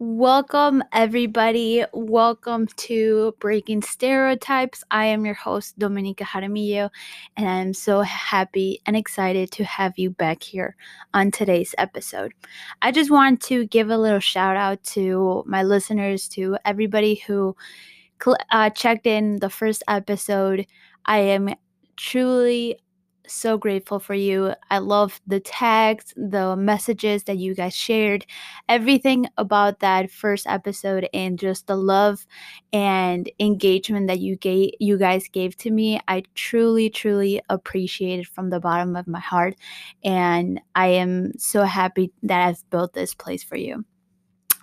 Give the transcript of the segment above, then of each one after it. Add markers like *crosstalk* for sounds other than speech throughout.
Welcome, everybody. Welcome to Breaking Stereotypes. I am your host, Domenica Jaramillo, and I'm so happy and excited to have you back here on today's episode. I just want to give a little shout out to my listeners, to everybody who uh, checked in the first episode. I am truly so grateful for you. I love the tags, the messages that you guys shared, everything about that first episode and just the love and engagement that you gave you guys gave to me. I truly truly appreciate it from the bottom of my heart and I am so happy that I've built this place for you.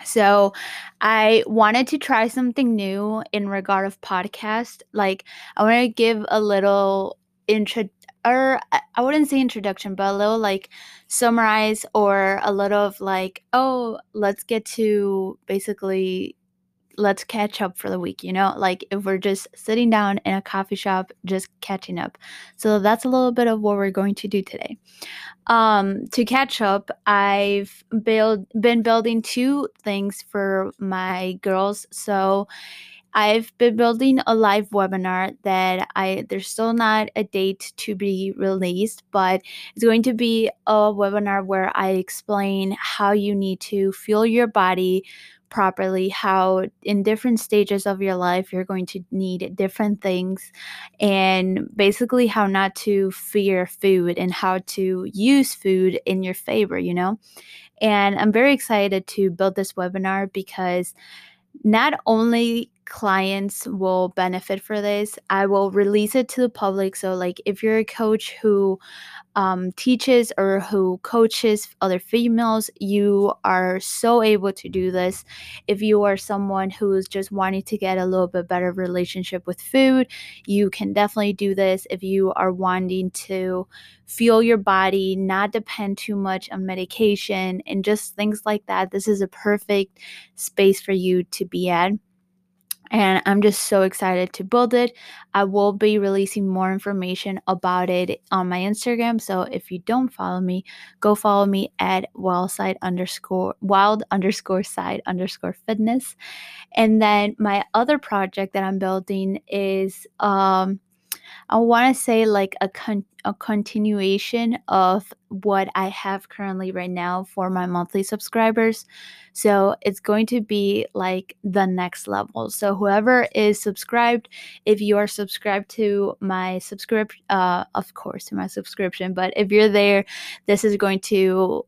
So I wanted to try something new in regard of podcast. Like I want to give a little intro or I wouldn't say introduction, but a little like summarize or a little of like, oh, let's get to basically let's catch up for the week, you know? Like if we're just sitting down in a coffee shop, just catching up. So that's a little bit of what we're going to do today. Um, to catch up, I've build been building two things for my girls. So I've been building a live webinar that I there's still not a date to be released, but it's going to be a webinar where I explain how you need to fuel your body properly, how in different stages of your life you're going to need different things, and basically how not to fear food and how to use food in your favor, you know? And I'm very excited to build this webinar because not only clients will benefit for this i will release it to the public. So like if you're a coach who um, teaches or who coaches other females you are so able to do this. If you are someone who's just wanting to get a little bit better relationship with food you can definitely do this. If you are wanting to feel your body not depend too much on medication and just things like that this is a perfect space for you to be at and I'm just so excited to build it. I will be releasing more information about it on my Instagram. So if you don't follow me, go follow me at wildside underscore wild underscore side underscore fitness. And then my other project that I'm building is um I want to say like a con- a continuation of what I have currently right now for my monthly subscribers. So it's going to be like the next level. So whoever is subscribed, if you are subscribed to my subscription, uh, of course, to my subscription, but if you're there, this is going to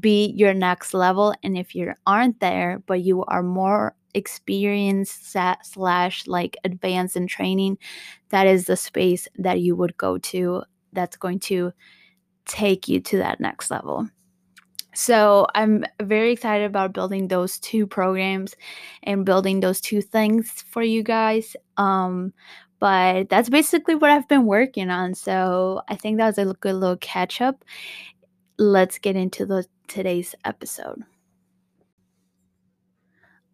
be your next level. And if you aren't there, but you are more experienced slash like advanced in training, that is the space that you would go to that's going to take you to that next level. So I'm very excited about building those two programs and building those two things for you guys. Um, but that's basically what I've been working on. So I think that was a good little catch up. Let's get into the today's episode.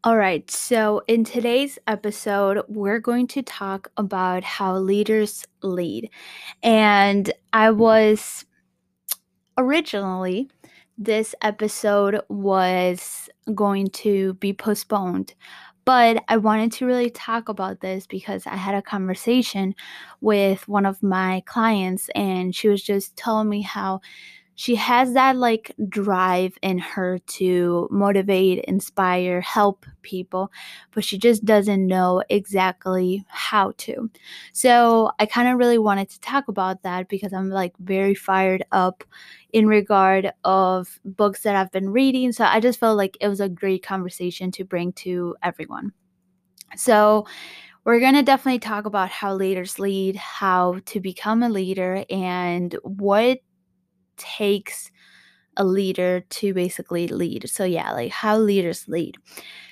All right, so in today's episode, we're going to talk about how leaders lead. And I was originally, this episode was going to be postponed, but I wanted to really talk about this because I had a conversation with one of my clients, and she was just telling me how she has that like drive in her to motivate, inspire, help people, but she just doesn't know exactly how to. So, I kind of really wanted to talk about that because I'm like very fired up in regard of books that I've been reading. So, I just felt like it was a great conversation to bring to everyone. So, we're going to definitely talk about how leaders lead, how to become a leader, and what takes a leader to basically lead. So, yeah, like how leaders lead.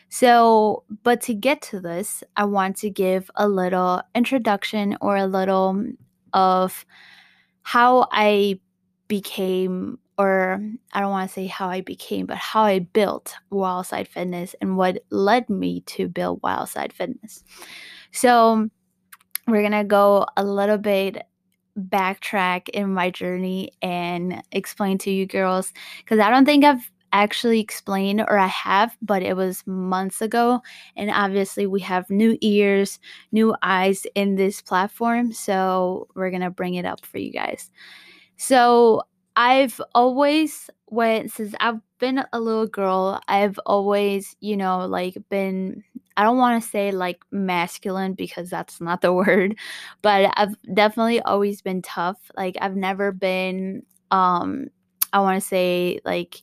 So, but to get to this, I want to give a little introduction or a little of how I became, or I don't want to say how I became, but how I built Wildside Fitness and what led me to build Wildside Fitness. So, we're going to go a little bit backtrack in my journey and explain to you girls because I don't think I've actually explained or I have, but it was months ago. And obviously, we have new ears, new eyes in this platform. So we're going to bring it up for you guys. So I've always went since I've been a little girl, I've always, you know, like been I don't want to say like masculine because that's not the *laughs* word, but I've definitely always been tough. Like I've never been um I want to say like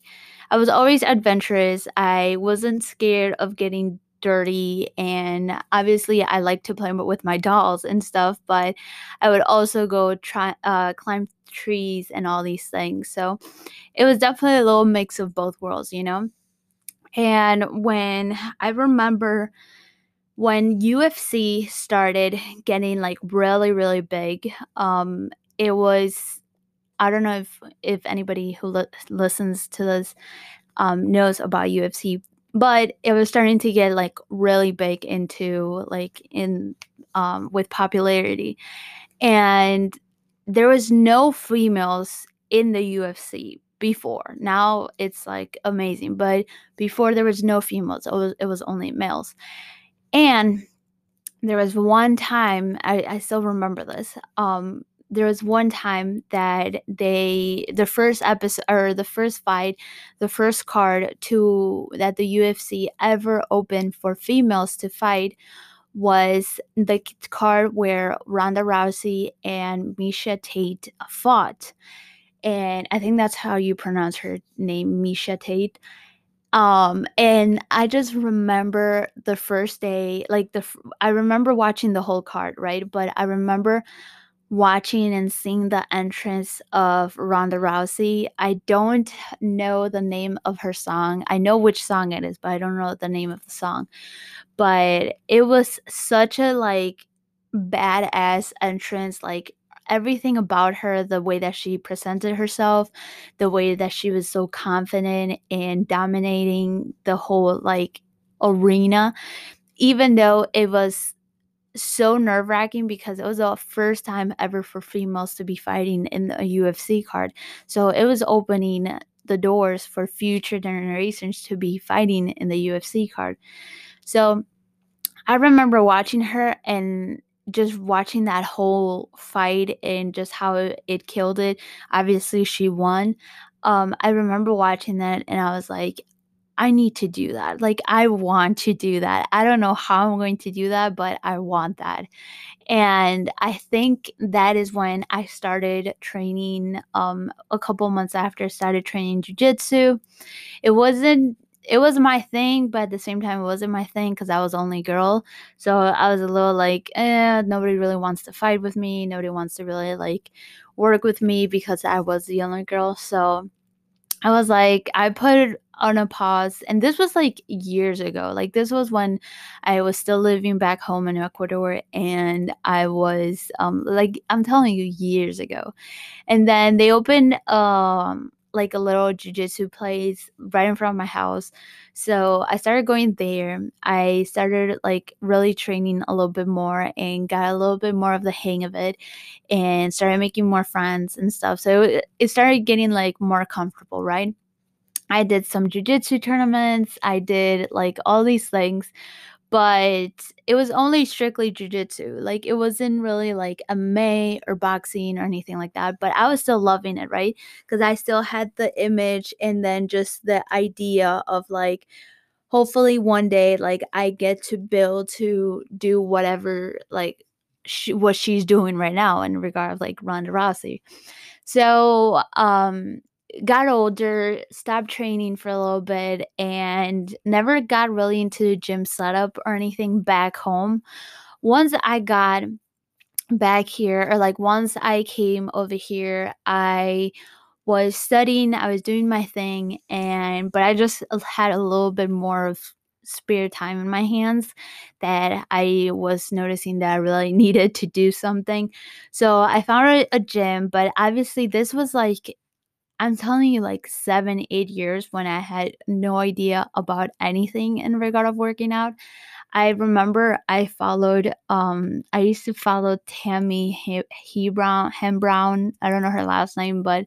I was always adventurous. I wasn't scared of getting dirty and obviously I like to play with my dolls and stuff, but I would also go try uh climb trees and all these things. So it was definitely a little mix of both worlds, you know? And when I remember when UFC started getting like really, really big, um, it was I don't know if if anybody who li- listens to this um, knows about UFC, but it was starting to get like really big into like in um, with popularity, and there was no females in the UFC before. Now it's like amazing, but before there was no females. It was it was only males. And there was one time I, I still remember this. Um there was one time that they the first episode or the first fight, the first card to that the UFC ever opened for females to fight was the card where Ronda Rousey and Miesha Tate fought. And I think that's how you pronounce her name, Miesha Tate. Um, and I just remember the first day, like the I remember watching the whole card, right? But I remember watching and seeing the entrance of Ronda Rousey. I don't know the name of her song. I know which song it is, but I don't know the name of the song. But it was such a like badass entrance, like everything about her, the way that she presented herself, the way that she was so confident in dominating the whole like arena, even though it was so nerve wracking because it was the first time ever for females to be fighting in a UFC card. So it was opening the doors for future generations to be fighting in the UFC card. So I remember watching her and just watching that whole fight and just how it, killed it. Obviously, she won. Um, I remember watching that and I was like, I need to do that. Like, I want to do that. I don't know how I'm going to do that, but I want that. And I think that is when I started training um, a couple months after I started training jujitsu. It wasn't it was my thing, but at the same time, it wasn't my thing because I was only girl. So I was a little like, eh, nobody really wants to fight with me. Nobody wants to really like work with me because I was the only girl. So I was like, I put it on a pause. And this was like years ago. Like, this was when I was still living back home in Ecuador. And I was, um, like, I'm telling you, years ago. And then they opened, um, like a little jujitsu place right in front of my house. So I started going there. I started like really training a little bit more and got a little bit more of the hang of it and started making more friends and stuff. So it, it started getting like more comfortable, right? I did some jujitsu tournaments. I did like all these things but it was only strictly jujitsu. Like it wasn't really like MMA or boxing or anything like that. But I was still loving it, right? Because I still had the image and then just the idea of like, hopefully one day, like I get to build to do whatever like she, what she's doing right now in regard of like Ronda Rousey. So um got older, stopped training for a little bit, and never got really into the gym setup or anything back home. Once I got back here, or like once I came over here, I was studying, I was doing my thing, and but I just had a little bit more of spare time in my hands that I was noticing that I really *laughs* needed to do something. So I found a, a gym, but obviously this was like I'm telling you, like seven, eight years when I had no idea about anything in regard of working out. I remember I followed, um, I used to follow Tammy he, he Brown, Hembrow. I don't know her last name, but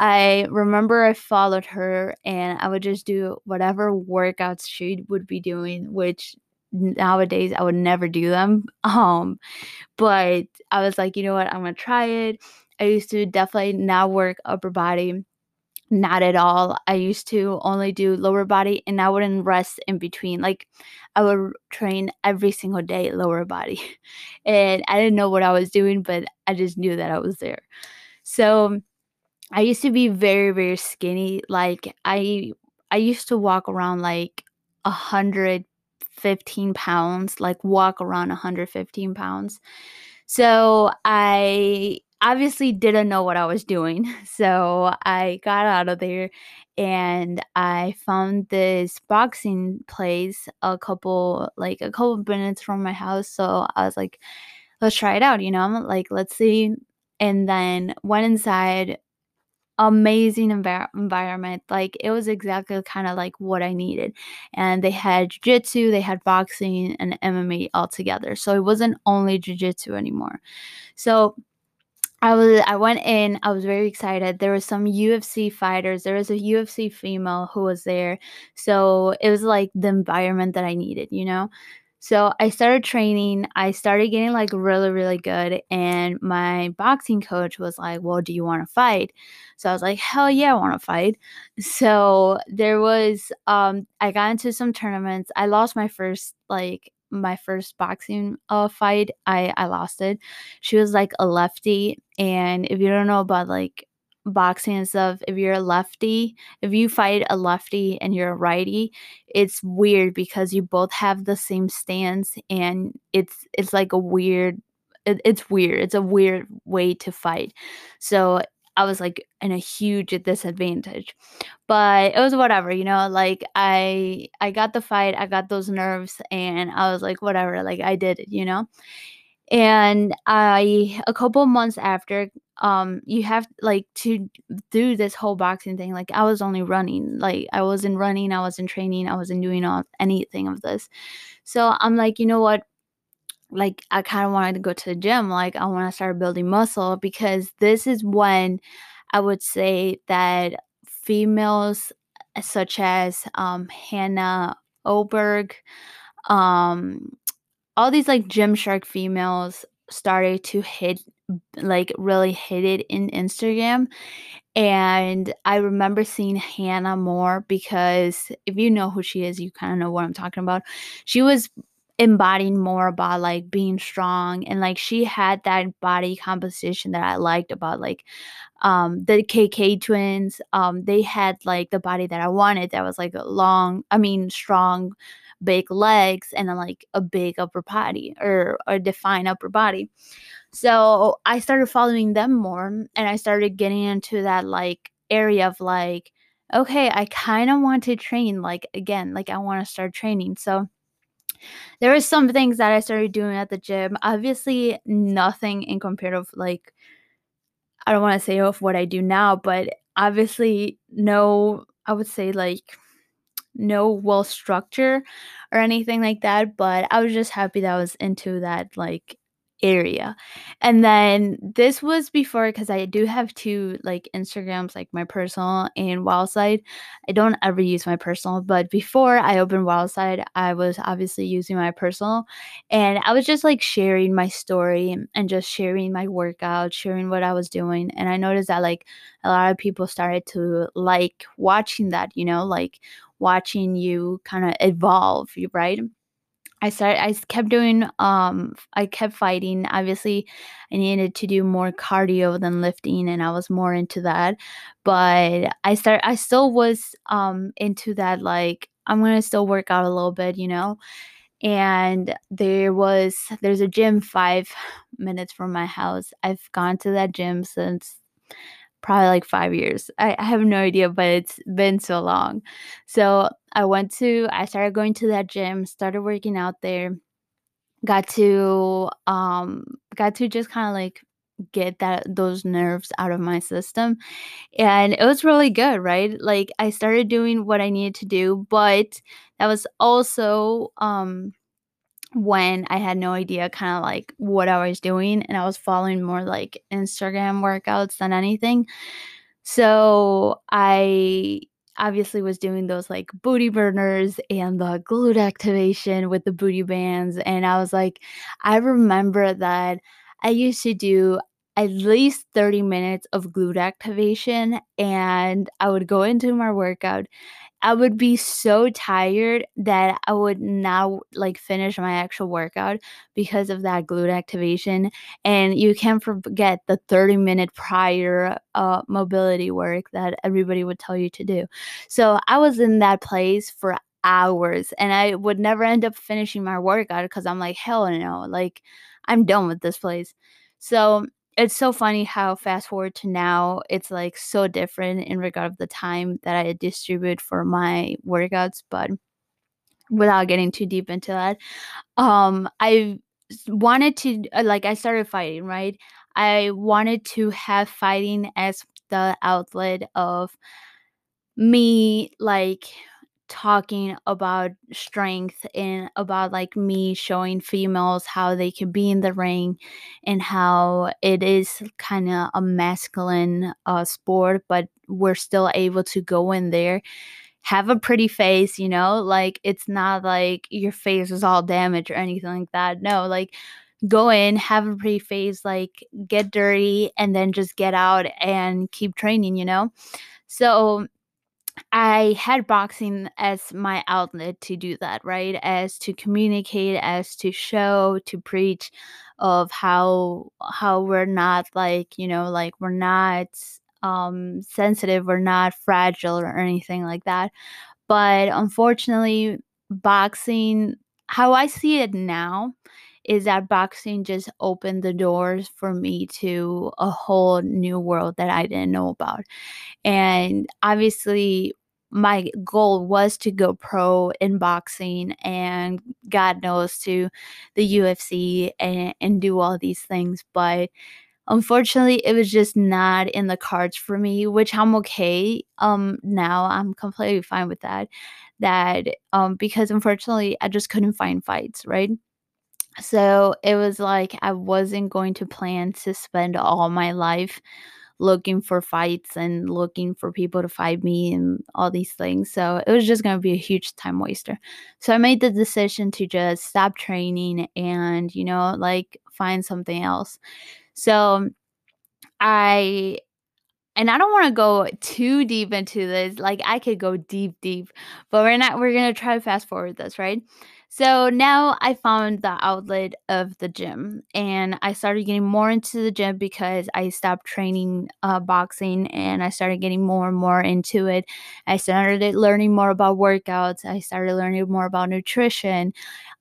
I remember I followed her and I would just do whatever workouts she would be doing, which nowadays I would never do them. *laughs* Um, but I was like, you know what, I'm gonna try it. I used to definitely not work upper body. Not at all. I used to only do lower body and I wouldn't rest in between. Like I would train every single day lower body. *laughs* And I didn't know what I was doing, but I just knew that I was there. So I used to be very, very skinny. Like I I used to walk around like a 115 pounds, like walk around 115 pounds. So I obviously didn't know what I was doing. *laughs* So I got out of there and I found this boxing place a couple like a couple minutes from my house. So I was like, let's try it out, you know? Like let's see. And then went inside amazing envir- environment. Like it was exactly kind of like what I needed. And they had jiu-jitsu, they had boxing and MMA all together. So it wasn't only jiu-jitsu anymore. So I was I went in, I was very excited. There was some UFC fighters. There was a UFC female who was there. So it was like the environment that I needed, you know? So I started training. I started getting like really, really good. And my boxing coach was like, Well, do you want to fight? So I was like, Hell yeah, I want to fight. So there was, um, I got into some tournaments. I lost my first, like, my first boxing uh, fight. I, I lost it. She was like a lefty. And if you don't know about like boxing and stuff, if you're a lefty, if you fight a lefty and you're a righty, it's weird because you both have the same stance and it's it's like a weird it, it's weird. It's a weird way to fight. So I was like in a huge disadvantage. But it was whatever, you know, like I I got the fight, I got those nerves and I was like whatever, like I did it, you know. And I a couple months after, um, you have like to do this whole boxing thing. Like I was only running, like I wasn't running, I wasn't training, I wasn't doing all anything of this. So I'm like, you know what? Like I kind of wanted to go to the gym. Like I want to start building muscle because this is when I would say that females such as um, Hanna Oeberg, um, all these like Gymshark females started to hit like really hit it in Instagram. And I remember seeing Hanna more because if you know who she is, you kind of know what I'm talking about. She was embodying more about like being strong and like she had that body composition that I liked about like um the KK twins um they had like the body that I wanted that was like a long I mean strong big legs and like a big upper body or a defined upper body. So I started following them more and I started getting into that like area of like, okay, I kind of want to train like again, like I want to start training. So there were some things that I started doing at the gym. Obviously, nothing in comparative like I don't want to say of what I do now, but obviously no I would say like no well structure or anything like that, but I was just happy that I was into that like area. And then this was before because I do have two like Instagrams, like my personal and Wildside. I don't ever use my personal, but before I opened Wildside, I was obviously using my personal and I was just like sharing my story and just sharing my workout, sharing what I was doing. And I noticed that like a lot of people started to like watching that, you know, like watching you kind of evolve, you right? I started I kept doing um I kept fighting. Obviously, I needed to do more cardio than lifting and I was more into that. But I start I still was um into that like I'm going to still work out a little bit, you know. And there was there's a gym 5 minutes from my house. I've gone to that gym since probably like five years. I, I have no idea, but it's been so long. So I went to, I started going to that gym, started working out there, got to, um, got to just kind of like get that those nerves out of my system and it was really good right like i started doing what i needed to do but that was also um when I had no idea kind of like what I was doing and I was following more like Instagram workouts than anything. So I obviously was doing those like booty burners and the glute activation with the booty bands. And I was like, I remember that I used to do at least 30 minutes of glute activation and I would go into my workout I would be so tired that I would not like finish my actual workout because of that glute activation. And you can't forget the 30 minute prior uh, mobility work that everybody would tell you to do. So I was in that place for hours and I would never end up finishing my workout because I'm like, hell no, like I'm done with this place. So it's so funny how fast forward to now it's like so different in regard of the time that I distribute for my workouts, but without getting too deep into that, um, I wanted to uh, like I started fighting, right? I wanted to have fighting as the outlet of me like talking about strength and about like me showing females how they can be in the ring and how it is kind of a masculine uh, sport but we're still able to go in there have a pretty face you know? Like it's not like your face is all damaged or anything like that. No like go in have a pretty face like get dirty and then just get out and keep training you know? So I had boxing as my outlet to do that, right? As to communicate, as to show, to preach of how how we're not like, you know, like we're not um sensitive, we're not fragile or anything like that. But unfortunately, boxing how I see it now is that boxing just opened the doors for me to a whole new world that I didn't know about. And obviously, my goal was to go pro in boxing and God knows to the UFC and, and do all these things. But unfortunately, it was just not in the cards for me, which I'm okay. Um, now I'm completely fine with that. That um, because unfortunately, I just couldn't find fights, right? So it was like I wasn't going to plan to spend all my life looking for fights and looking for people to fight me and all these things. So it was just going to be a huge time waster. So I made the decision to just stop training and, you know, like find something else. So I and I don't want to go too deep into this. Like I could go deep, deep, but we're not. We're gonna try to fast forward this, right? So now I found the outlet of the gym, and I started getting more into the gym because I stopped training uh, boxing, and I started getting more and more into it. I started learning more about workouts. I started learning more about nutrition.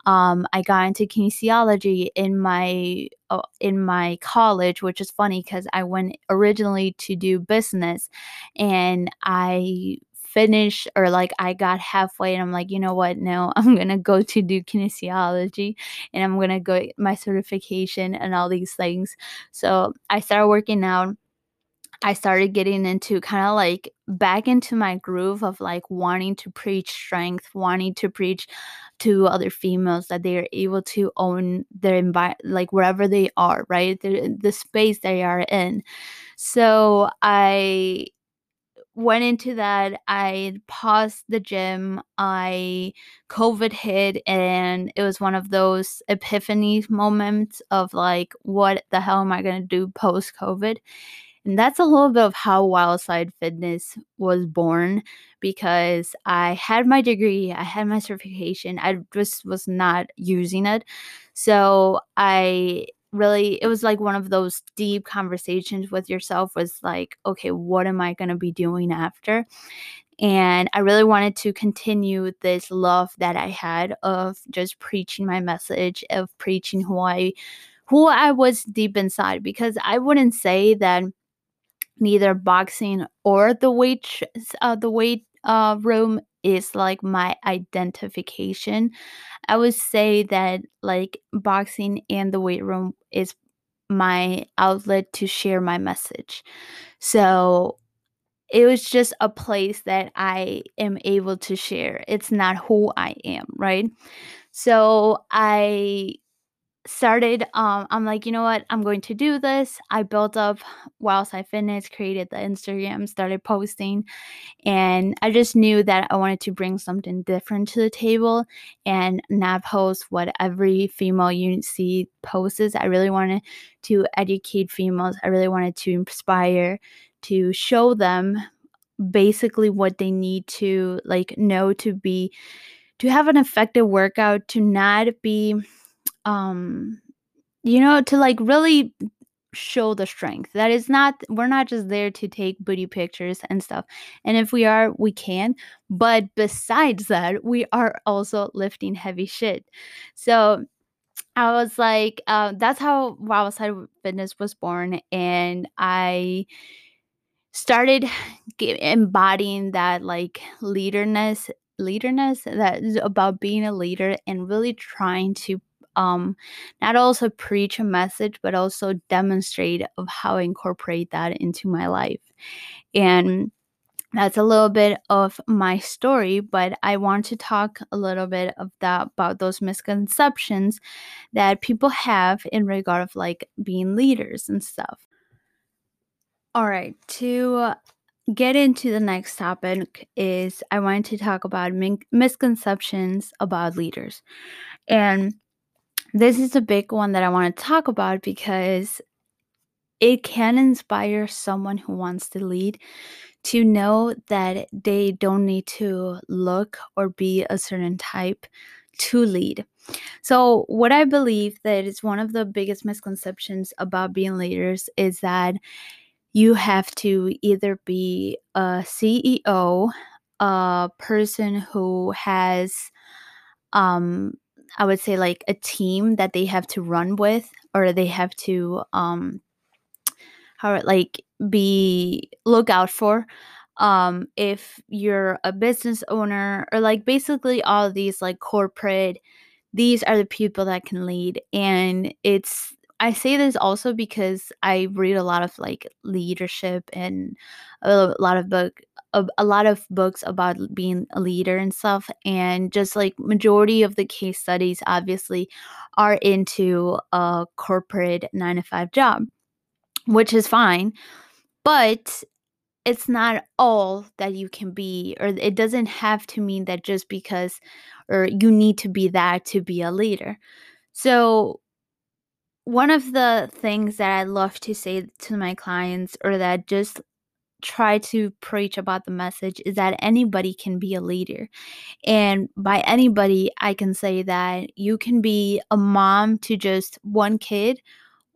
Um, I got into kinesiology in my uh, in my college, which is funny because I went originally to do business, and I finished or like I got halfway and I'm like, you know what? No, *laughs* I'm gonna go to do kinesiology and I'm gonna go my certification and all these things. So I started working out I started getting into kind of like back into my groove of like wanting to preach strength, wanting to preach to other females that they are able to own their environment, like wherever they are, right? The, the space they are in. So I went into that. I paused the gym. I COVID hit, and it was one of those epiphany moments of like, what the hell am I going to do post COVID? And that's a little bit of how Wildside Fitness was born because I had my degree, I had my certification, I just was not using it. So I really it was like one of those deep conversations with yourself was like okay what am i going to be doing after and i really wanted to continue this love that i had of just preaching my message of preaching who i who i was deep inside because i wouldn't say that neither boxing or the weight uh, the weight uh, room is like my identification. I would say that like boxing and the weight room is my outlet to share my message. So it was just a place that I am able to share. It's not who I am, right? So I started um i'm like you know what? I'm going to do this. I built up Wildside Fitness created the instagram started posting and i just knew that i wanted to bring something different to the table and not post what every female you see posts. I really wanted to educate females. I really wanted to inspire to show them basically what they need to like know to be to have an effective workout to not be um you know to like really show the strength. That is not we're not just there to take booty pictures and stuff and if we are we can but besides that we are also lifting heavy shit. So i was like uh, that's how Wildside Fitness was born and i started embodying that like leaderness leaderness that is about being a leader and really trying to um not also preach a message but also demonstrate of how I incorporate that into my life. And that's a little bit of my story but i want to talk a little bit of that about those misconceptions that people have in regard of like being leaders and stuff. All right to get into the next topic is i wanted to talk about min- misconceptions about leaders. And this is a big one that i want to talk about because it can inspire someone who wants to lead to know that they don't need to look or be a certain type to lead. So, what I believe that is one of the biggest misconceptions about being leaders is that you have to either be a CEO, a person who has um I would say like a team that they have to run with or they have to um how like be look out for um if you're a business owner or like basically all these like corporate these are the people that can lead. And it's i say this also because i read a lot of like leadership and a lot of book a, a lot of books about being a leader and stuff and just like majority of the case studies obviously are into a corporate 9 to 5 job which is fine but it's not all that you can be or it doesn't have to mean that just because or you need to be that to be a leader. So one of the things that i love to say to my clients or that just try to preach about the message is that anybody can be a leader. And by anybody i can say that you can be a mom to just one kid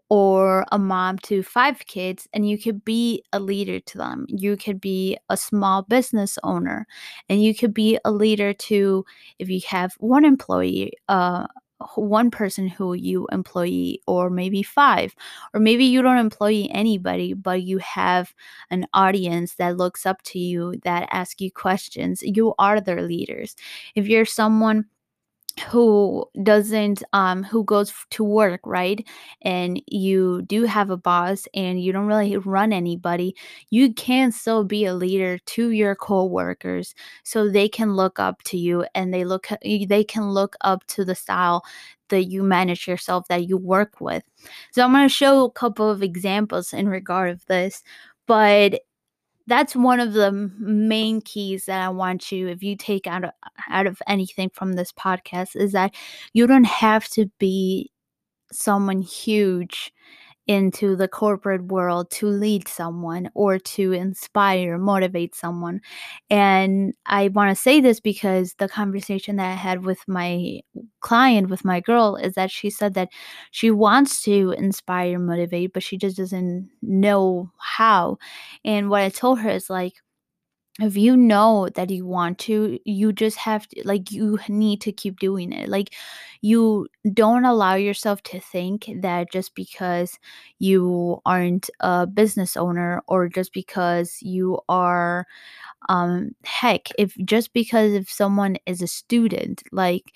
or a mom to five kids and you could be a leader to them. You could be a small business owner and you could be a leader to if you have one employee uh one person who you employee or maybe five or maybe you don't employ anybody but you have an audience that looks up to you that ask you questions. You are their leaders. If you're someone who doesn't um who goes to work right? And you do have a boss and you don't really run anybody you can still be a leader to your coworkers so they can look up to you and they look they can look up to the style that you manage yourself that you work with. So i'm going to show a couple of examples in regard of this but that's one of the main keys that I want you if you take out of, out of anything from this podcast is that you don't have to be someone huge into the corporate world to lead someone or to inspire, motivate someone. And I want to say this because the conversation that I had with my client, with my girl, is that she said that she wants to inspire, motivate, but she just doesn't know how. And what I told her is like, if you know that you want to you just have to like you need to keep doing it like you don't allow yourself to think that just because you aren't a business owner or just because you are um heck if just because if someone is a student like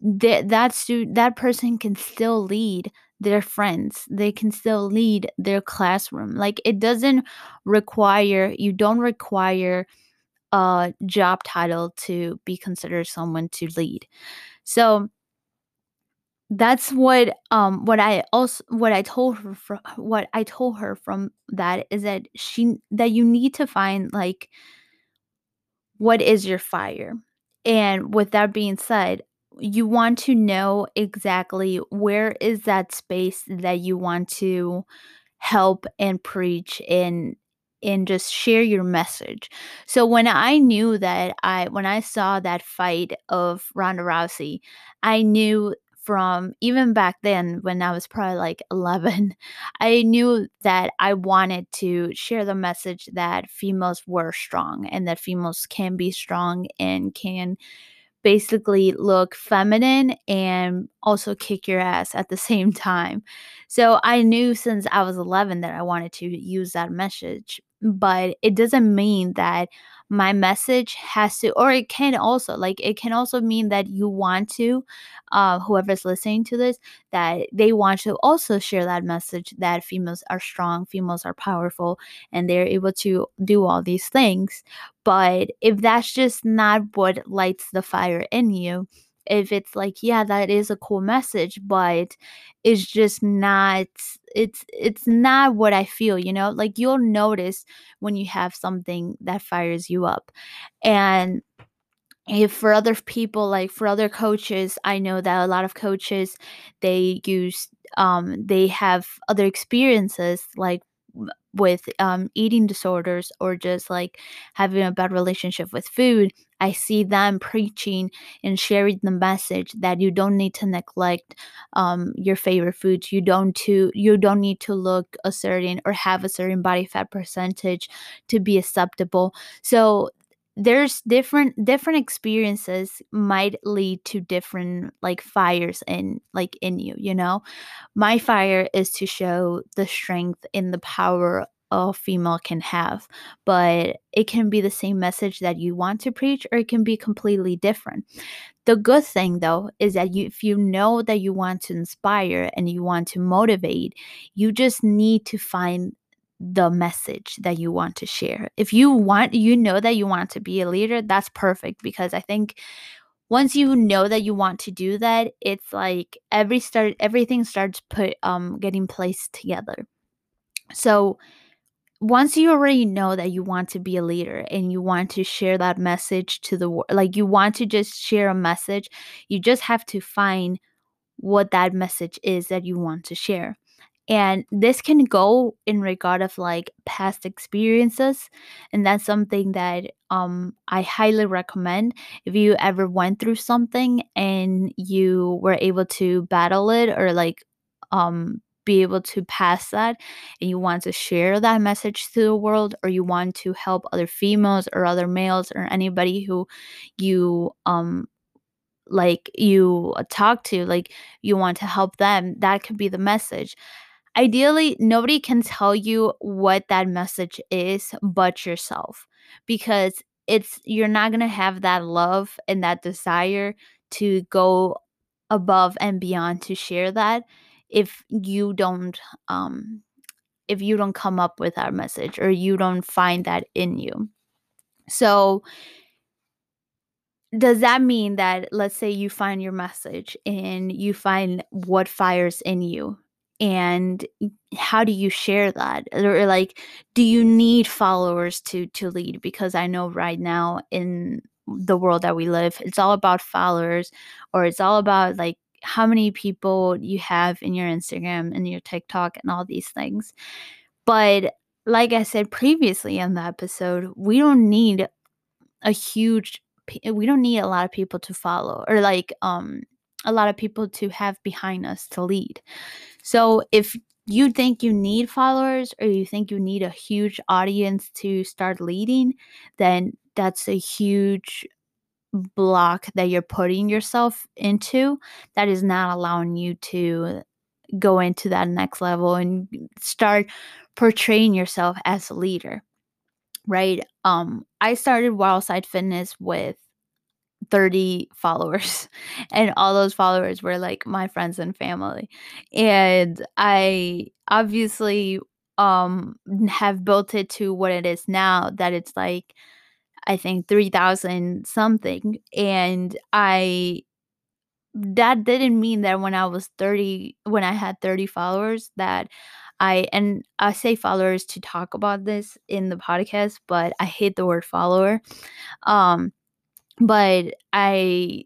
that that student that person can still lead their friends. They can still lead their classroom. Like it doesn't require you don't require a job title to be considered someone to lead. So that's what um what I also what I told her from what I told her from that is that she that you need to find like what is your fire? And with that being said, you want to know exactly where is that space that you want to help and preach and and just share your message. So when I knew that I when I saw that fight of Ronda Rousey, I knew from even back then when I was probably like 11, *laughs* I knew that I wanted to share the message that females were strong and that females can be strong and can basically look feminine and also kick your ass at the *laughs* same time. So I knew since I was 11 that I wanted to use that message, but it doesn't mean that my message has to or it can also like it can also mean that you want to uh whoever's listening to this that they want to also share that message that females are strong females are powerful and they're able to do all these things. But if that's just not what lights the fire in you if it's like yeah that is a cool message but it's just not it's it's not what i feel you know? Like you'll notice when you have something that fires you up and if for other people like for other coaches i know that a lot of coaches they use um they have other experiences like with um eating disorders or just like having a bad relationship with food i see them preaching and sharing the message that you don't need to neglect um your favorite foods. You don't to you don't need to look a certain or have a certain body fat percentage to be acceptable. So there's different different experiences might lead to different like fires in like in you you know? My fire is to show the strength and the power a female can have but it can be the same message that you want to preach or it can be completely different. The good thing though is that you if you know that you want to inspire and you want to motivate you just need to find the message that you want to share. If you want you know that you want to be a leader, that's perfect because I think once you know that you want to do that, it's like every start everything starts put um getting placed together. So once you already know that you want to be a leader and you want to share that message to the world, like you want to just share a message, you just have to find what that message is that you want to share and this can go in regard of like past experiences and that's something that um i highly recommend. If you ever went through something and you were able to battle it or like um be able to pass that and you want to share that message to the world or you want to help other females or other males or anybody who you um like you talk to like you want to help them that could be the message Ideally, nobody can tell you what that message is but yourself because it's you're not going to have that love and that desire to go above and beyond to share that if you don't um if you don't come up with that message or you don't find that in you. So does that mean that let's say you find your message and you find what fires in you and how do you share that? Or like do you need followers to to lead? Because i know right now in the world that we live it's all about followers or it's all about like how many people you have in your instagram and your tiktok and all these things. But like i said previously in the episode we don't need a huge we don't need a lot of people to follow or like um a lot of people to have behind us to lead. So if you think you need followers or you think you need a huge audience to start leading, then that's a huge block that you're putting yourself into that is not allowing you to go into that next level and start portraying yourself as a leader right? Um, I started Wildside Fitness with 30 followers, *laughs* and all those followers were like my friends and family. And I obviously um have built it to what it is now that it's like I think 3000 something and I that didn't mean that when I was 30 when I had 30 followers that I and I say followers to talk about this in the podcast, but I hate the word follower. Um but I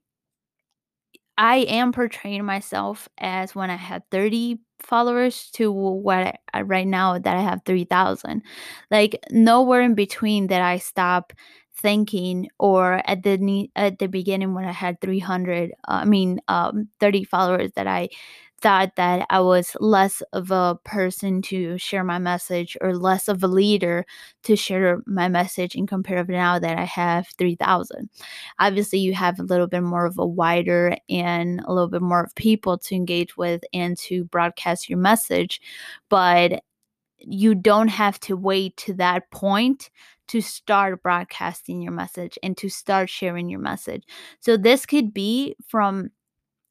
I am portraying myself as when I had 30 followers to what I, right now that I have 3,000. Like nowhere in between that I stop thinking or at the at the beginning when I had 300 uh, I mean um 30 followers that I thought that I was less of a person to share my message or less of a leader to share my message in comparative now that I have 3,000. Obviously, you have a little bit more of a wider and a little bit more of people to engage with and to broadcast your message, but you don't have to wait to that point to start broadcasting your message and to start sharing your message. So this could be from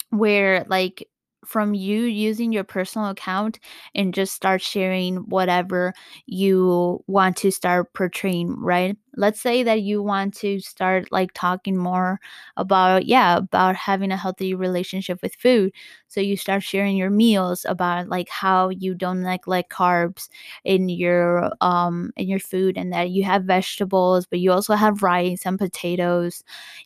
where like from you using your personal account and just start sharing whatever you want to start portraying, right? Let's say that you want to start like talking more about, yeah, about having a healthy relationship with food. So you start sharing your meals about like how you don't neglect carbs in your um in your food and that you have vegetables, but you also have rice and potatoes.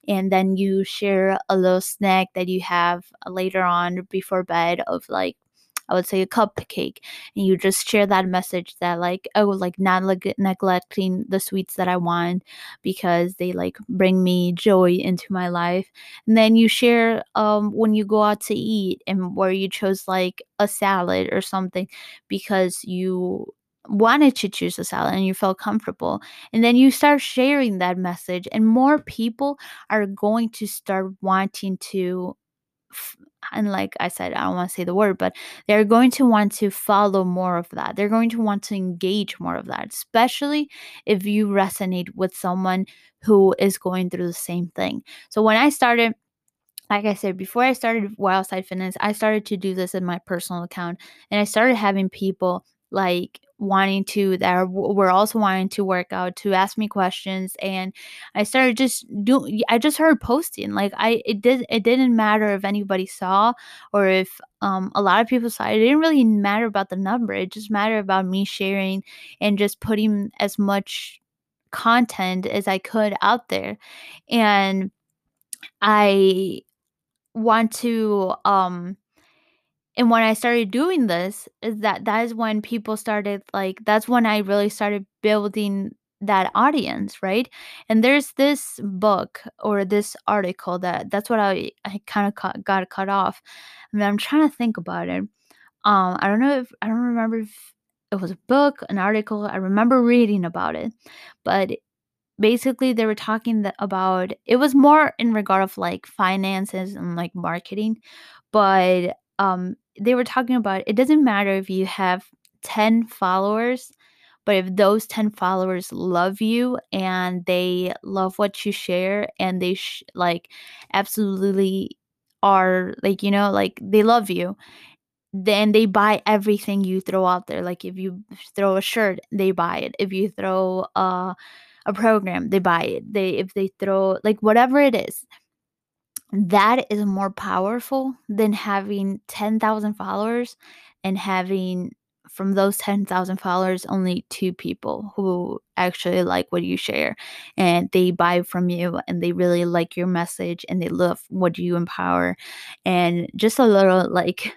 And then you share a little snack that you have later on before bed of like I would say a cupcake, and you just share that message that like oh like not like neglecting the sweets that I want because they like bring me joy into my life. And then you share um when you go out to eat and where you chose like a salad or something because you wanted to choose a salad and you felt comfortable and then you start sharing that message and more people are going to start wanting to and like I said, I don't want to say the word, but they're going to want to follow more of that. They're going to want to engage more of that, especially if you resonate with someone who is going through the same thing. So when I started, like I said, before I started Wild Side Fitness, I started to do this in my personal account and I started having people like wanting to that are, were also wanting to work out to ask me questions and i started just doing i just heard posting like i it did it didn't matter if anybody saw or if um a lot of people saw it, it didn't really matter about the number it just mattered about me sharing and just putting as much content as i could out there and i want to um and when I started doing this, is that that is when people started like that's when I really started building that audience, right? And there's this book or this article that that's what I I kind of got cut off. I mean, I'm trying to think about it. Um, I don't know if I don't remember if it was a book, an article. I remember reading about it, but basically they were talking about it was more in regard of like finances and like marketing, but um they were talking about it doesn't matter if you have 10 followers, but if those 10 followers love you and they love what you share and they sh- like absolutely are like, you know, like they love you, then they buy everything you throw out there. Like if you throw a shirt, they buy it. If you throw a a program, they buy it. They if they throw like whatever it is, that is more powerful than having 10,000 followers and having from those 10,000 followers only two people who actually like what you share and they buy from you and they really like your message and they love what you empower and just a little like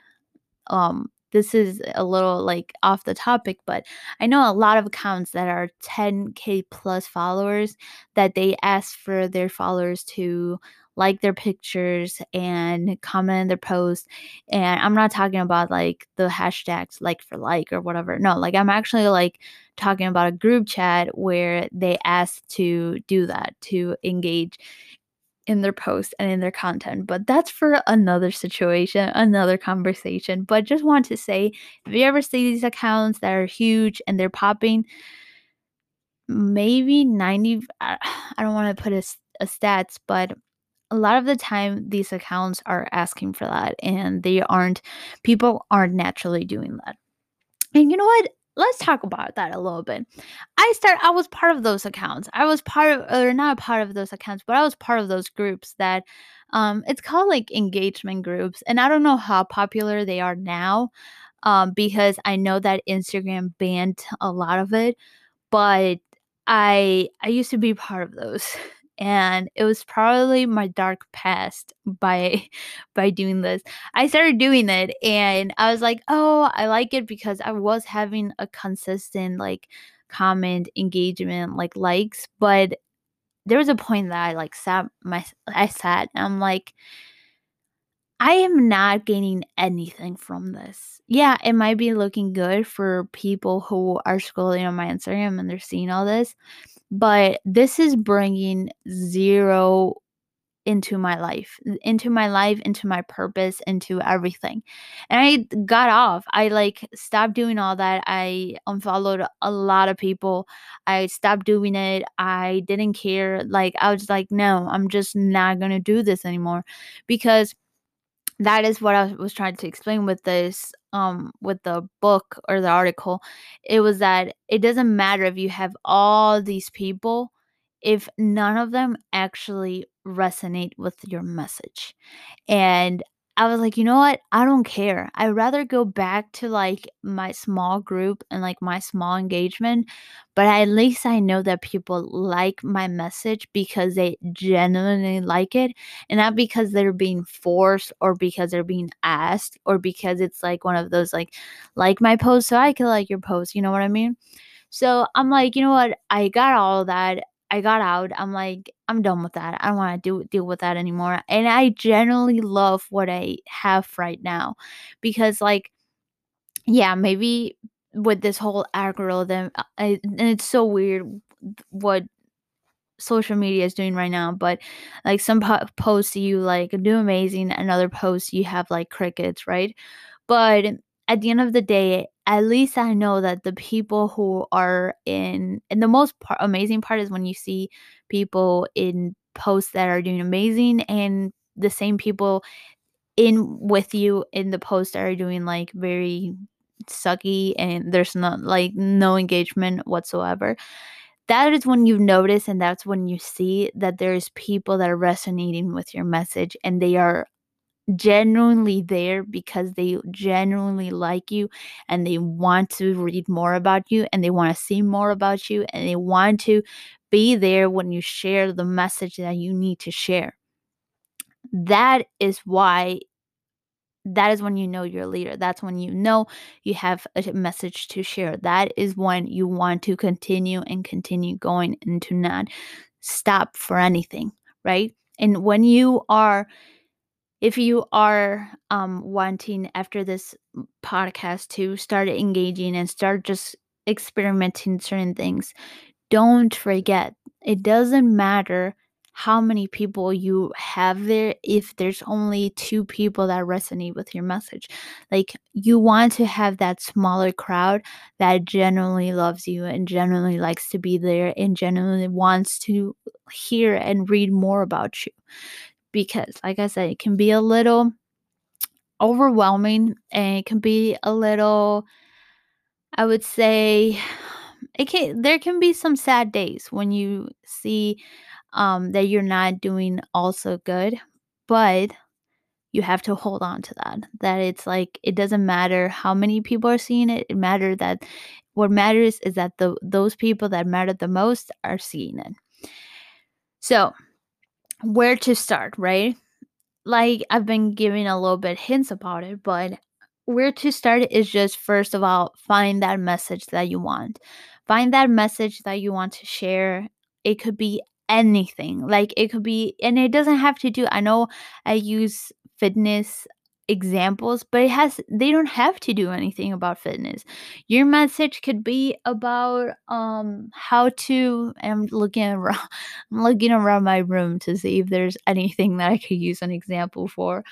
um this is a little like off the topic, but I know a lot of accounts that are 10k plus followers that they ask for their followers to like their pictures and comment their posts. And I'm not talking about like the hashtags like for like or whatever. No, like I'm actually like talking about a group chat where they ask to do that, to engage in their posts and in their content. But that's for another situation, another conversation. But just want to say if you ever see these accounts that are huge and they're popping, maybe 90, I *sighs* don't want to put a, a stats, but a lot of the time these accounts are asking for that and they aren't, people aren't naturally doing that. And you know what? let's talk about that a little bit. I start I was part of those accounts. I was part of or not part of those accounts, but I was part of those groups that um it's called like engagement groups and I don't know how popular they are now um because I know that Instagram banned a lot of it, but I I used to be part of those. *laughs* And it was probably my dark past by *laughs* by doing this. I started doing it and I was like, "Oh, I like it because I was having a consistent like comment, engagement, like likes, but there was a point that I like sat my I sat I'm like I am not gaining anything from this. Yeah, it might be looking good for people who are scrolling on my Instagram and they're seeing all this, but this is bringing 0 into my life, into my life, into my purpose, into everything. And I got off. I like stopped doing all that. I unfollowed a lot of people. I stopped doing it. I didn't care. Like I was like, no, I'm just not going to do this anymore because that is what I was trying to explain with this um with the book or the article it was that it doesn't matter if you have all these people if none of them actually resonate with your message. And I was like, you know what? I don't care. I'd rather go back to like my small group and like my small engagement, but at least I know that people like my message because they genuinely like it and not because they're being forced or because they're being asked or because it's like one of those like like my post so I can like your post, you know what I mean? So I'm like, you know what? I got all that. I got out. I'm like, I'm done with that. I don't want to do deal with that anymore. And I generally love what I have right now because like yeah, maybe with this whole algorithm uh, I, and it's so weird what social media is doing right now, but like some po- posts you like do amazing and other posts you have like crickets, right? But at the end of the day, at least I know that the people who are in and the most par- amazing part is when you see people in posts that are doing amazing and the same people in with you in the post are doing like very sucky and there's not like no engagement whatsoever that is when you notice and that's when you see that there's people that are resonating with your message and they are genuinely there because they genuinely like you and they want to read more about you and they want to see more about you and they want to be there when you share the message that you need to share. That is why that is when you know you're a leader. That's when you know you have a message to share. That is when you want to continue and continue going and to not stop for anything, right? And when you are if you are um, wanting after this podcast to start engaging and start just experimenting certain things, don't forget it doesn't matter how many people you have there if there's only two people that resonate with your message. Like you want to have that smaller crowd that genuinely loves you and genuinely likes to be there and genuinely wants to hear and read more about you because like I said, it can be a little overwhelming and it can be a little I would say it can there can be some sad days when you see um that you're not doing also good, but you have to hold on to that. That it's like it doesn't matter how many people are seeing it. It matters that what matters is that the those people that matter the most are seeing it. So, where to start, right? Like I've been giving a little bit hints about it, but where to start is just first of all find that message that you want. Find that message that you want to share. It could be anything. Like it could be and it doesn't have to do I know I use fitness examples, but it has they don't have to do anything about fitness. Your message could be about um how to I'm looking around *laughs* I'm looking around my room to see if there's anything that I could use an example for.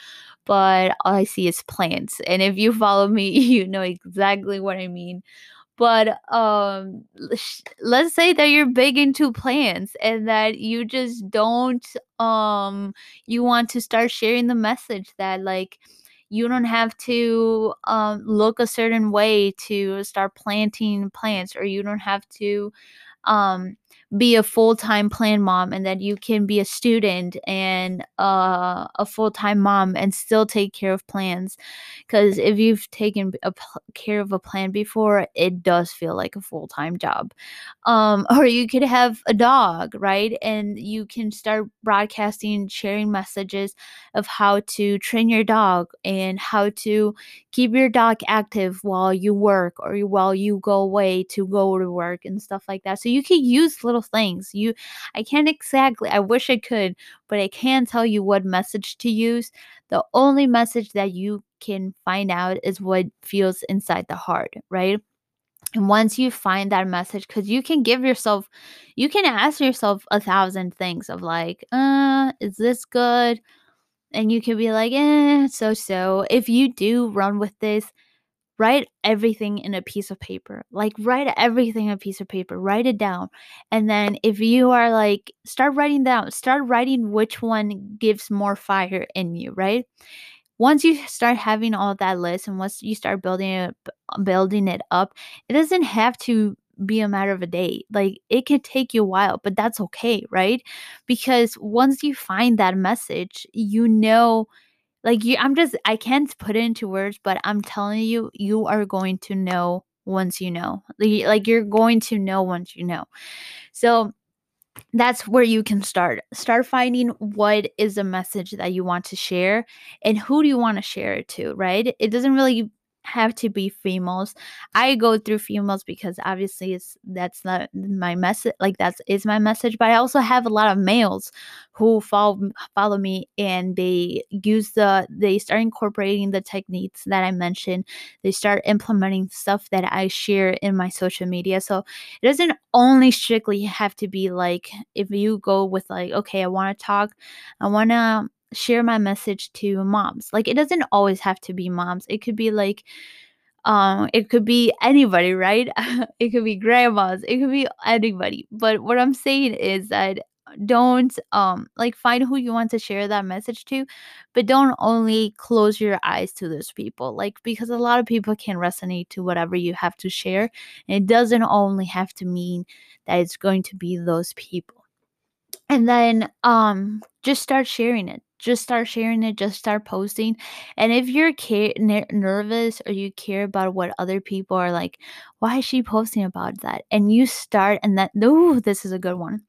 But all I see is plants. And if you follow me, *laughs* you know exactly what I mean but um let's say that you're big into plants and that you just don't um you want to start sharing the message that like You don't have to um, look a certain way to start planting plants, or you don't have to um, be a full-time plan mom and that you can be a student and uh, a full-time mom and still take care of plans. Because if you've taken care of a plan before it does feel like a full-time job. Um, *laughs* or you could have a dog right? And you can start broadcasting sharing messages of how to train your dog and how to keep your dog active while you work or while you go away to go to work and stuff like that. So you can use little things. You i can't exactly i wish i could but i can tell you what message to use. The only message that you can find out is what feels inside the heart right? And once you find that message because you can give yourself you can ask yourself a thousand things of like uh is this good? And you can be like eh so so if you do run with this write everything in a piece of paper like write everything in a piece of paper write it down and then if you are like start writing down start writing which one gives more fire in you right? Once you start having all that list and once you start building it building it up it doesn't have to be a matter of a day like it could take you a while but that's okay right? Because once you find that message you know like you i'm just i can't put it into words but i'm telling you you are going to know once you know. Like you're going to know once you know. So that's where you can start. Start finding what is the message that you want to share and who do you want to share it to right? It doesn't really have to be females. I go through females because obviously it's that's not my message like that's is my message but i also have a lot of males who follow follow me and they use the they start incorporating the techniques that i mentioned. They start implementing stuff that i share in my social media. So it doesn't only strictly have to be like if you go with like okay i want to talk i want to share my message to moms. Like it doesn't always have to be moms. It could be like um it could be anybody right? *laughs* It could be grandmas. It could be anybody. But what i'm saying is that don't um like find who you want to share that message to but don't only close your eyes to those people. Like because a lot of people can resonate to whatever you have to share and it doesn't only have to mean that it's going to be those people. And then um just start sharing it just start sharing it just start posting and if you're care- ner- nervous or you care about what other people are like why is she posting about that? and you start and that no this is a good one.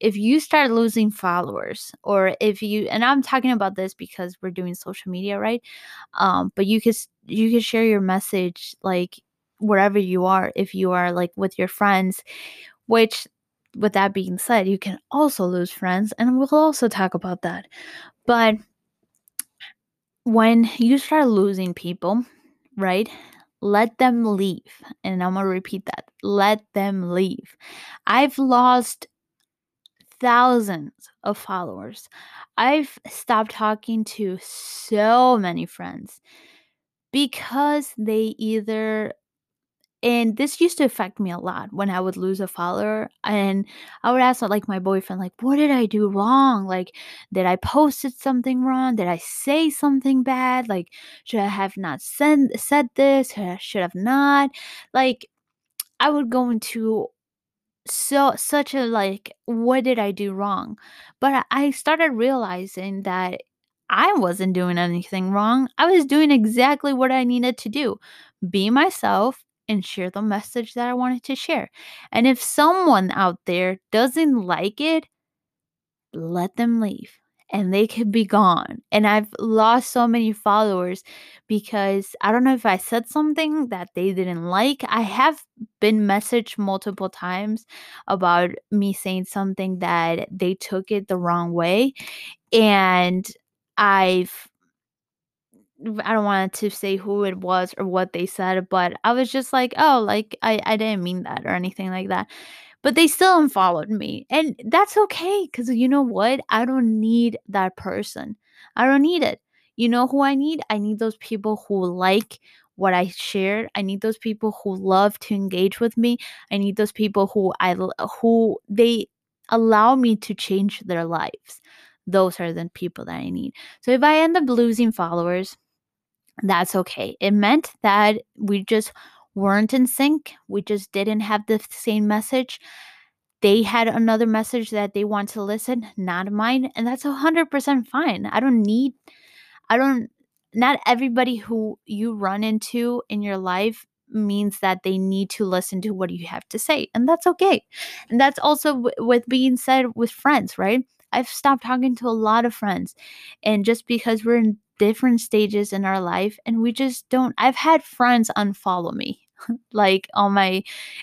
If you start losing followers or if you and i'm talking about this because we're doing social media right? Um but you could you could share your message like wherever you are if you are like with your friends which with that being said you can also lose friends and we'll also talk about that but when you start losing people right let them leave and i'm gonna repeat that let them leave i've lost thousands of followers. I've stopped talking to so many friends because they either and this used to affect me a lot when I would lose a follower and I would ask like my boyfriend like what did I do wrong? Like did I posted something wrong? Did I say something bad? Like should I have not said said this? Should I should have not? Like I would go into so such a like what did i do wrong but I started realizing that i wasn't doing anything wrong i was doing exactly what i needed to do be myself and share the message that i wanted to share and if someone out there doesn't like it let them leave and they could be gone. And I've lost so many followers because I don't know if I said something that they didn't like. I have been messaged multiple times about me saying something that they took it the wrong way. And I've I don't want to say who it was or what they said, but I was just like, oh, like I, I didn't mean that or anything like that. But they still unfollowed me. And that's okay. Cause you know what? I don't need that person. I don't need it. You know who I need? I need those people who like what I shared. I need those people who love to engage with me. I need those people who I who they allow me to change their lives. Those are the people that I need. So if I end up losing followers, that's okay. It meant that we just weren't in sync. We just didn't have the same message. They had another message that they want to listen, not mine, and that's 100% fine. I don't need I don't not everybody who you run into in your life means that they need to listen to what you have to say, and that's okay. And that's also w- with being said with friends, right? I've stopped talking to a lot of friends, and just because we're in different stages in our life and we just don't I've had friends unfollow me *laughs* like on my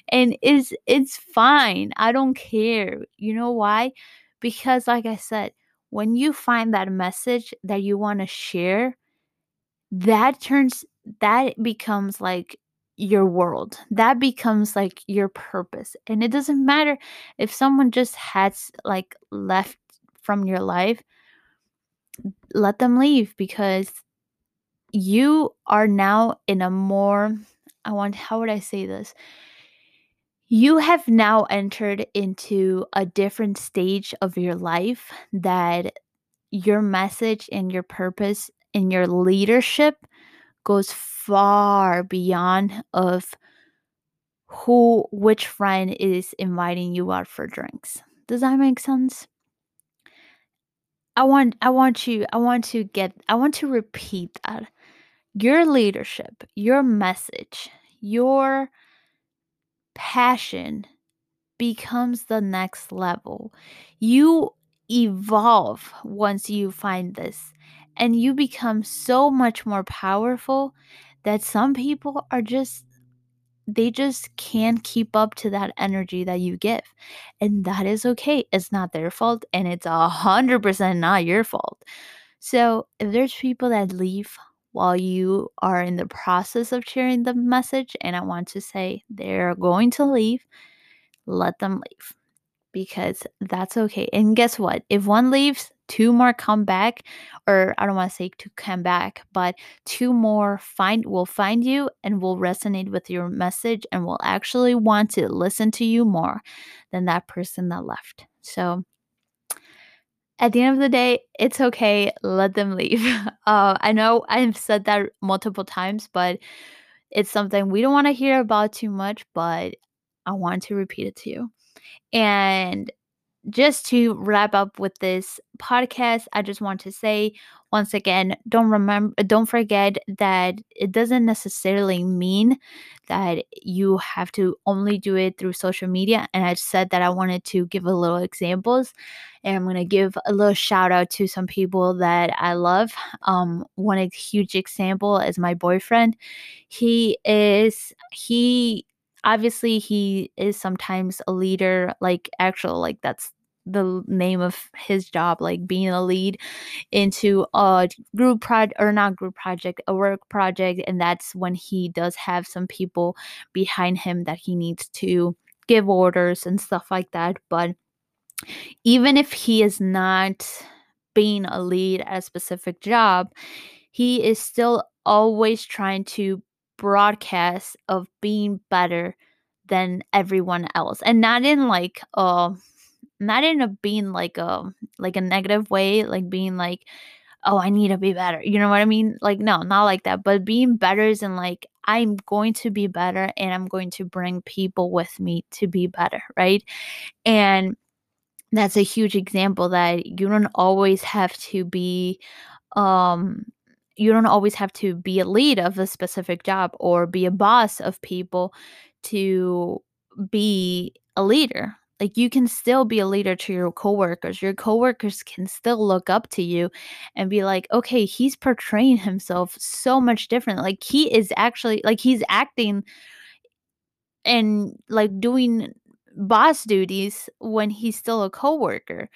and is it's fine. I don't care. You know why? Because like I said, when you find that message that you want to share, that turns that becomes like your world. That becomes like your purpose. And it doesn't matter if someone just has like left from your life, let them leave because you are now in a more I want how would I say this? You have now entered into a different stage of your life that your message and your purpose and your leadership goes far beyond of who which friend is inviting you out for drinks. Does that make sense? I want I want you I want to get I want to repeat that. Your leadership, your message, your passion becomes the next level. You evolve once you find this, and you become so much more powerful that some people are just they just can't keep up to that energy that you give. And that is okay. It's not their fault and it's a hundred percent not your fault. So if there's people that leave while you are in the process of sharing the message, and I want to say they're going to leave, let them leave because that's okay. And guess what? If one leaves, two more come back, or I don't want to say to come back, but two more find will find you and will resonate with your message and will actually want to listen to you more than that person that left. So at the end of the day, it's okay. Let them leave. *laughs* Uh, I know I've said that multiple times, but it's something we don't want to hear about too much, but I want to repeat it to you. And just to wrap up with this podcast, I just want to say once again, don't remember don't forget that it doesn't necessarily mean that you have to only do it through social media. And I said that I wanted to give a little examples. And I'm gonna give a little shout out to some people that I love. Um, one huge example is my boyfriend. He is he obviously he is sometimes a leader like actual like that's the name of his job like being a lead into a group project or not group project a work project and that's when he does have some people behind him that he needs to give orders and stuff like that but even if he is not being a lead at a specific job he is still always trying to broadcast of being better than everyone else and not in like uh not in a being like a like a negative way like being like oh i need to be better you know what i mean? Like no not like that but being better is in like i'm going to be better and i'm going to bring people with me to be better right? And that's a huge example that you don't always have to be um you don't always have to be a lead of a specific job or be a boss of people to be a leader. Like you can still be a leader to your coworkers. Your coworkers can still look up to you and be like, okay, he's portraying himself so much different. Like he is actually like he's acting and like doing boss duties when he's still a coworker.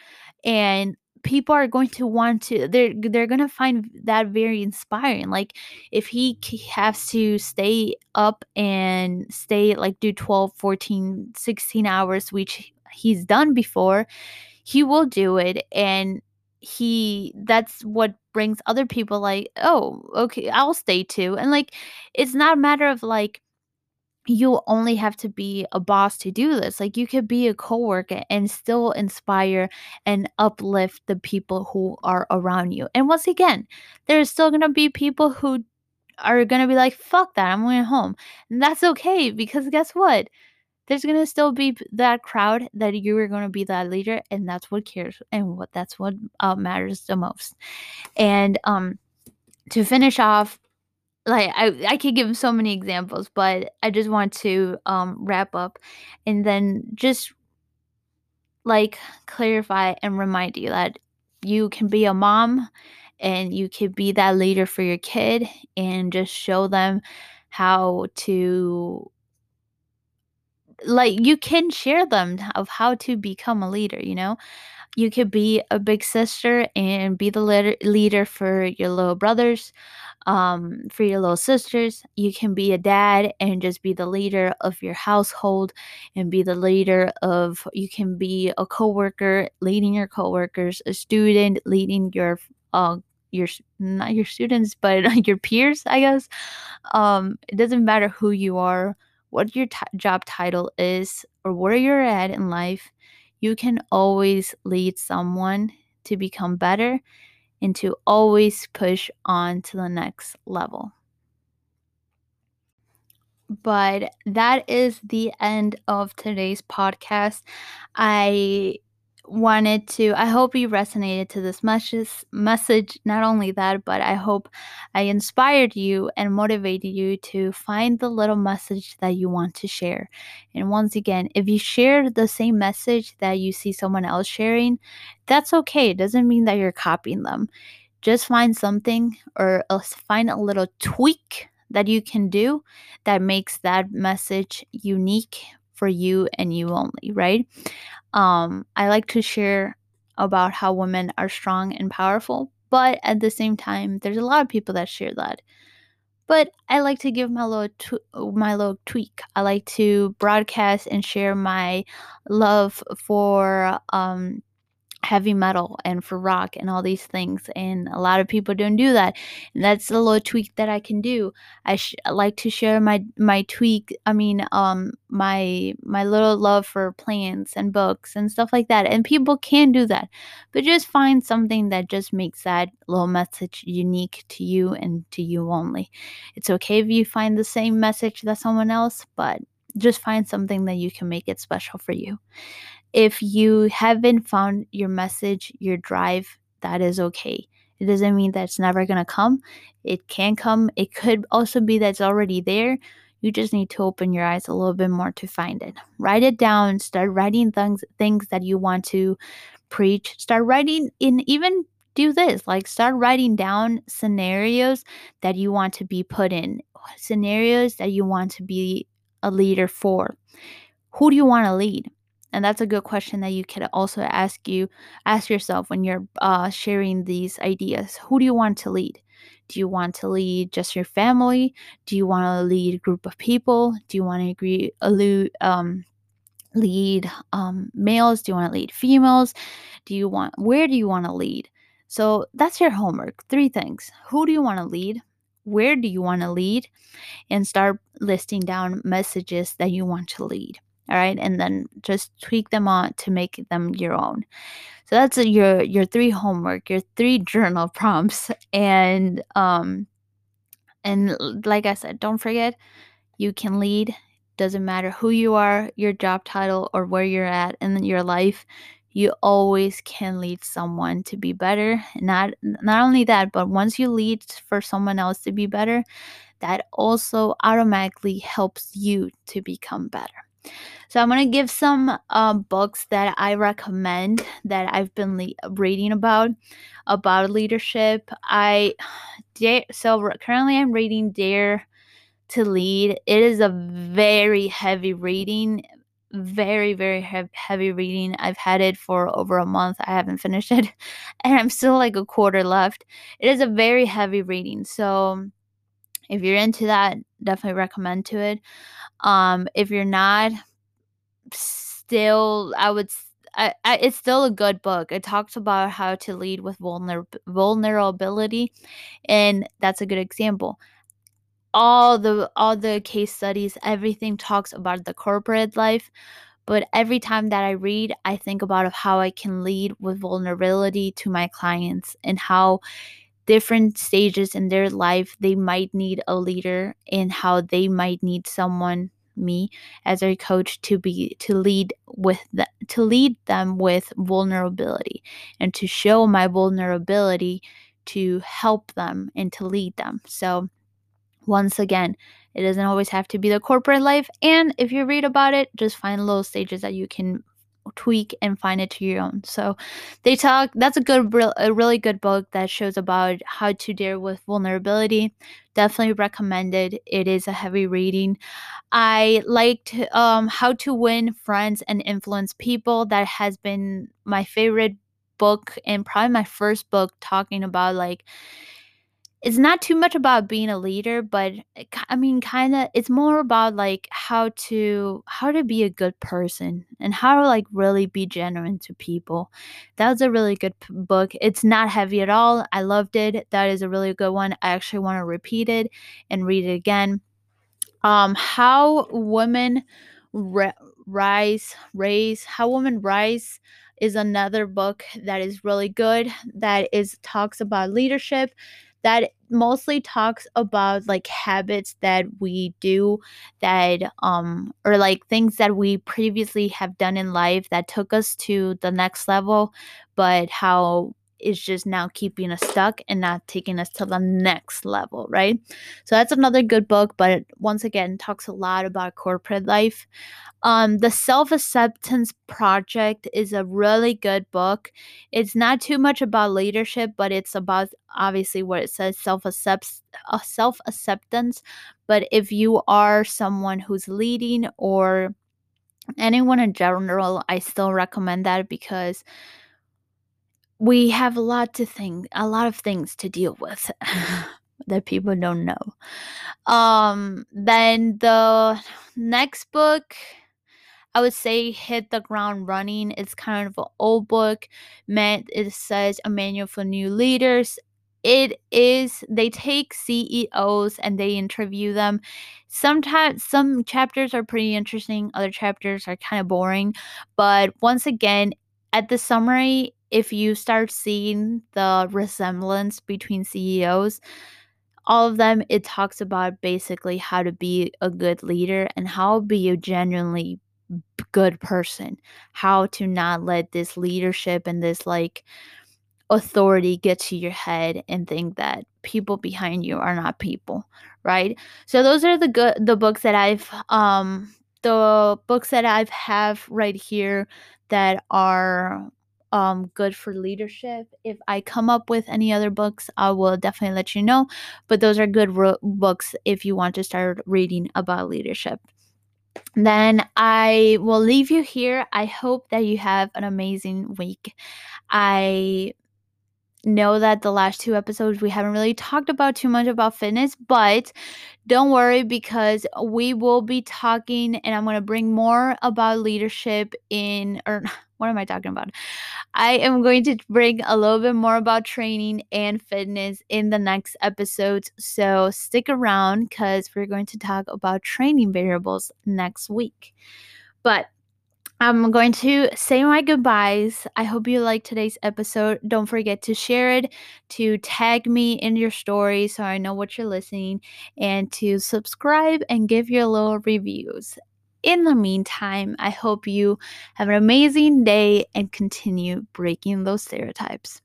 And people are going to want to they're they're going to find that very inspiring like if he has to stay up and stay like do 12 14 16 hours which he's done before he will do it and he that's what brings other people like oh okay i'll stay too and like it's not a matter of like you only have to be a boss to do this. Like you could be a coworker and still inspire and uplift the people who are around you. And once again, there's still going to be people who are going to be like, fuck that, I'm going home. And that's okay because guess what? There's going to still be that crowd that you are going to be that leader and that's what cares and what that's what uh, matters the most. And um to finish off like I, I could give so many examples but i just want to um wrap up and then just like clarify and remind you that you can be a mom and you can be that leader for your kid and just show them how to like you can share them of how to become a leader you know you could be a big sister and be the leader, leader for your little brothers um, for your little sisters. You can be a dad and just be the leader of your household and be the leader of, you can be a coworker, leading your coworkers, a student, leading your, uh, your, not your students, but *laughs* your peers, I guess. Um, it doesn't matter who you are, what your t- job title is, or where you're at in life. You can always lead someone to become better and to always push on to the next level. But that is the end of today's podcast. I wanted to i hope you resonated to this message not only that but i hope i inspired you and motivated you to find the little message that you want to share. And once again if you share the same message that you see someone else sharing that's okay. It doesn't mean that you're copying them. Just find something or find a little tweak that you can do that makes that message unique for you and you only, right? Um, I like to share about how women are strong and powerful, but at the same time, there's a lot of people that share that. But I like to give my little tw- my little tweak. I like to broadcast and share my love for um, heavy metal and for rock and all these things and a lot of people don't do that. And that's a little tweak that i can do. I sh- like to share my my tweak i mean um my my little love for plants and books and stuff like that and people can do that. But just find something that just makes that little message unique to you and to you only. It's okay if you find the same message that someone else but just find something that you can make it special for you if you haven't found your message, your drive, that is okay. It doesn't mean that it's never going to come. It can come. It could also be that it's already there. You just need to open your eyes a little bit more to find it. Write it down. Start writing things things that you want to preach. Start writing in even do this like start writing down scenarios that you want to be put in scenarios that you want to be a leader for who do you want to lead and that's a good question that you could also ask you ask yourself when you're uh, sharing these ideas. Who do you want to lead? Do you want to lead just your family? Do you want to lead a group of people? Do you want to agree um, lead um, males? Do you want to lead females? Do you want where do you want to lead? So that's your homework three things. Who do you want to lead? Where do you want to lead? And start listing down messages that you want to lead all right and then just tweak them on to make them your own. So that's your your three homework your three *laughs* journal prompts and um and like i said don't forget you can lead doesn't matter who you are your job title or where you're at in your life you always can lead someone to be better not not only that but once you lead for someone else to be better that also automatically helps you to become better so I'm gonna give some um, books that I recommend that I've been le- reading about about leadership. I *sighs* dare so currently I'm reading Dare to Lead. It is a very heavy reading, very very heavy, heavy reading. I've had it for over a month. I haven't finished it, *laughs* and I'm still like a quarter left. It is a very heavy reading. So if you're into that, definitely recommend to it. Um, if you're not, still, I would. I, I, it's still a good book. It talks about how to lead with vulner, vulnerability, and that's a good example. All the all the case studies, everything talks about the corporate life, but every time that I read, I think about how I can lead with vulnerability to my clients and how different stages in their life they might need a leader and how they might need someone me as a coach to be to lead with the, to lead them with vulnerability and to show my vulnerability to help them and to lead them. So once again it doesn't always have to be the corporate life and if you read about it just find little stages that you can tweak and find it to your own. So they talk that's a good a really good book that shows about how to deal with vulnerability. Definitely recommended. It is a heavy reading. I liked um, How to Win Friends and Influence People. That has been my favorite book and probably my first book talking about like it's not too much about being a leader but i mean kind of it's more about like how to how to be a good person and how to like really be genuine to people. That was a really good p- book. It's not heavy at all. I loved it. That is a really good one. I actually want to repeat it and read it again. Um how women rise raise how women rise is another book that is really good that is talks about leadership that mostly talks about like habits that we do that um or like things that we previously have done in life that took us to the next level but how it's just now keeping us stuck and not taking us to the next level right so that's another good book but once again talks a lot about corporate life um, the Self Acceptance Project is a really good book. It's not too much about leadership, but it's about obviously what it says self uh, self acceptance. But if you are someone who's leading or anyone in general, I still recommend that because we have a lot to think, a lot of things to deal with *laughs* that people don't know. Um, then the next book I would say hit the ground running. It's kind of an old book. Meant it says a manual for new leaders. It is they take CEOs and they interview them. Sometimes some chapters are pretty interesting, other chapters are kind of boring. But once again, at the summary, if you start seeing the resemblance between CEOs, all of them it talks about basically how to be a good leader and how be a genuinely good person. How to not let this leadership and this like authority get to your head and think that people behind you are not people right? So those are the good the books that i've um the books that i've have right here that are um, good for leadership. If I come up with any other books, I will definitely let you know. But those are good ro- books if you want to start reading about leadership then I will leave you here. I hope that you have an amazing week. I know that the last two episodes we haven't really talked about too much about fitness, but don't worry because we will be talking and I'm going to bring more about leadership in or what am I talking about? I am going to bring a little bit more about training and fitness in the next episodes. So stick around because we're going to talk about training variables next week. But I'm going to say my goodbyes. I hope you liked today's episode. Don't forget to share it, to tag me in your story so I know what you're listening, and to subscribe and give your little reviews. In the meantime, I hope you have an amazing day and continue breaking those stereotypes.